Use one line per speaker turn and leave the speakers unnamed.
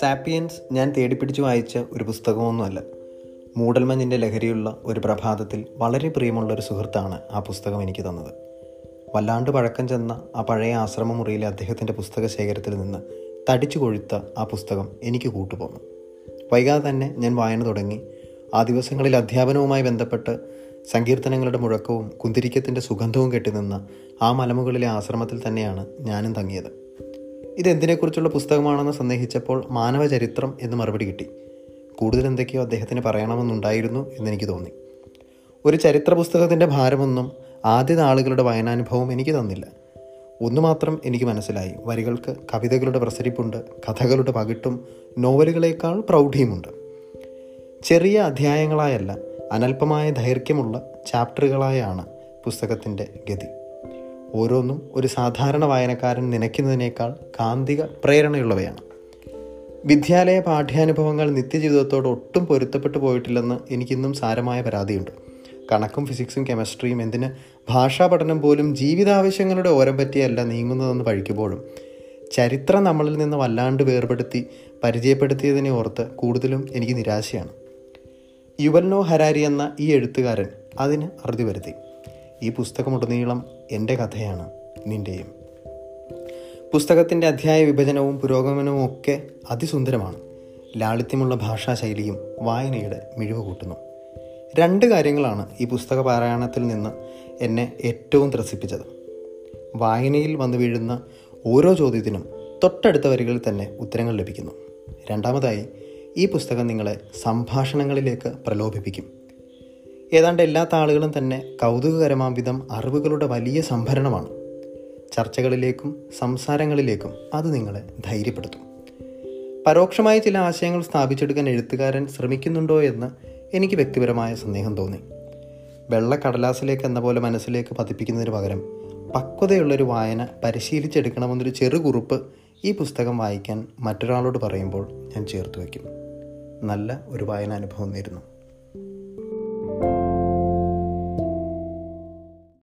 Sapiens ഞാൻ തേടിപ്പിടിച്ച് വായിച്ച ഒരു പുസ്തകമൊന്നുമല്ല. മൂടൽമഞ്ഞിന്റെ ലഹരിയുള്ള ഒരു പ്രഭാതത്തിൽ വളരെ പ്രിയമുള്ള ഒരു സുഹൃത്താണ് ആ പുസ്തകം എനിക്ക് തന്നത്. വല്ലാണ്ട് പഴക്കം ചെന്ന ആ പഴയ ആശ്രമ മുറിയിലെ അദ്ദേഹത്തിന്റെ പുസ്തക ശേഖരത്തിൽ നിന്ന് തടിച്ചു കൊഴുത്ത ആ പുസ്തകം എനിക്ക് കൂട്ടുപോന്നു. വൈകാതെ തന്നെ ഞാൻ വായന തുടങ്ങി. ആ ദിവസങ്ങളിൽ അധ്യാപനവുമായി ബന്ധപ്പെട്ട് സങ്കീർത്തനങ്ങളുടെ മുഴക്കവും കുന്തിരിക്കത്തിന്റെ സുഗന്ധവും കെട്ടിനിന്ന ആ മലമുകളിലെ ആശ്രമത്തിൽ തന്നെയാണ് ഞാനും തങ്ങിയത്. ഇതെന്തിനെക്കുറിച്ചുള്ള പുസ്തകമാണെന്ന് സന്ദേഹിച്ചപ്പോൾ മാനവചരിത്രം എന്ന് മറുപടി കിട്ടി. കൂടുതൽ എന്തൊക്കെയോ അദ്ദേഹത്തിന് പറയണമെന്നുണ്ടായിരുന്നു എന്നെനിക്ക് തോന്നി. ഒരു ചരിത്ര പുസ്തകത്തിന്റെ ഭാരമൊന്നും ആദ്യ നാളുകളുടെ വായനാനുഭവം എനിക്ക് തന്നില്ല. ഒന്നു മാത്രം എനിക്ക് മനസ്സിലായി. വരികൾക്ക് കവിതകളുടെ പ്രസരിപ്പുണ്ട് കഥകളുടെ പകിട്ടും നോവലുകളേക്കാൾ പ്രൗഢിയുമുണ്ട്. ചെറിയ അധ്യായങ്ങളായല്ല അനൽപമായ ദൈർഘ്യമുള്ള ചാപ്റ്ററുകളായാണ് പുസ്തകത്തിന്റെ ഗതി. ഓരോന്നും ഒരു സാധാരണ വായനക്കാരൻ നനയ്ക്കുന്നതിനേക്കാൾ കാന്തിക പ്രേരണയുള്ളവയാണ്. വിദ്യാലയ പാഠ്യാനുഭവങ്ങൾ നിത്യജീവിതത്തോട് ഒട്ടും പൊരുത്തപ്പെട്ടു പോയിട്ടില്ലെന്ന് എനിക്കിന്നും സാരമായ പരാതിയുണ്ട്. കണക്കും ഫിസിക്സും കെമിസ്ട്രിയും എന്തിന് ഭാഷാ പഠനം പോലും ജീവിതാവശ്യങ്ങളുടെ ഓരം പറ്റിയല്ല നീങ്ങുന്നതെന്ന് പഴിക്കുമ്പോഴും ചരിത്രം നമ്മളിൽ നിന്ന് വല്ലാണ്ട് വേർപെടുത്തി പരിചയപ്പെടുത്തിയതിനെ ഓർത്ത് കൂടുതലും എനിക്ക് നിരാശയാണ്. യുവൽനോ ഹരാരി എന്ന ഈ എഴുത്തുകാരൻ അതിന് അറുതി വരുത്തി. ഈ പുസ്തകമുടനീളം എന്റെ കഥയാണ് നിന്റെയും പുസ്തകത്തിന്റെ അധ്യായ വിഭജനവും പുരോഗമനവും ഒക്കെ അതിസുന്ദരമാണ്. ലാളിത്യമുള്ള ഭാഷാശൈലിയും വായനയുടെ മിഴിവ് കൂട്ടുന്നു. രണ്ട് കാര്യങ്ങളാണ് ഈ പുസ്തക പാരായണത്തിൽ നിന്ന് എന്നെ ഏറ്റവും ത്രസിപ്പിച്ചത്. വായനയിൽ വന്നു വീഴുന്ന ഓരോ ചോദ്യത്തിനും തൊട്ടടുത്ത വരികളിൽ തന്നെ ഉത്തരങ്ങൾ ലഭിക്കുന്നു. രണ്ടാമതായി ഈ പുസ്തകം നിങ്ങളെ സംഭാഷണങ്ങളിലേക്ക് പ്രലോഭിപ്പിക്കും. ഏതാണ്ട് എല്ലാ താളുകളും തന്നെ കൗതുകകരമാം വിധം അറിവുകളുടെ വലിയ സംഭരണമാണ്. ചർച്ചകളിലേക്കും സംസാരങ്ങളിലേക്കും അത് നിങ്ങളെ ധൈര്യപ്പെടുത്തും. പരോക്ഷമായ ചില ആശയങ്ങൾ സ്ഥാപിച്ചെടുക്കാൻ എഴുത്തുകാരൻ ശ്രമിക്കുന്നുണ്ടോ എന്ന് എനിക്ക് വ്യക്തിപരമായ സന്ദേഹം തോന്നി. വെള്ള കടലാസിലേക്ക് എന്ന പോലെ മനസ്സിലേക്ക് പതിപ്പിക്കുന്നതിന് പകരം പക്വതയുള്ളൊരു വായന പരിശീലിച്ചെടുക്കണമെന്നൊരു ചെറുകുറിപ്പ് ഈ പുസ്തകം വായിക്കാൻ മറ്റൊരാളോട് പറയുമ്പോൾ ഞാൻ ചേർത്ത് വയ്ക്കും. നല്ല ഒരു വായനാനുഭവം നേരുന്നു.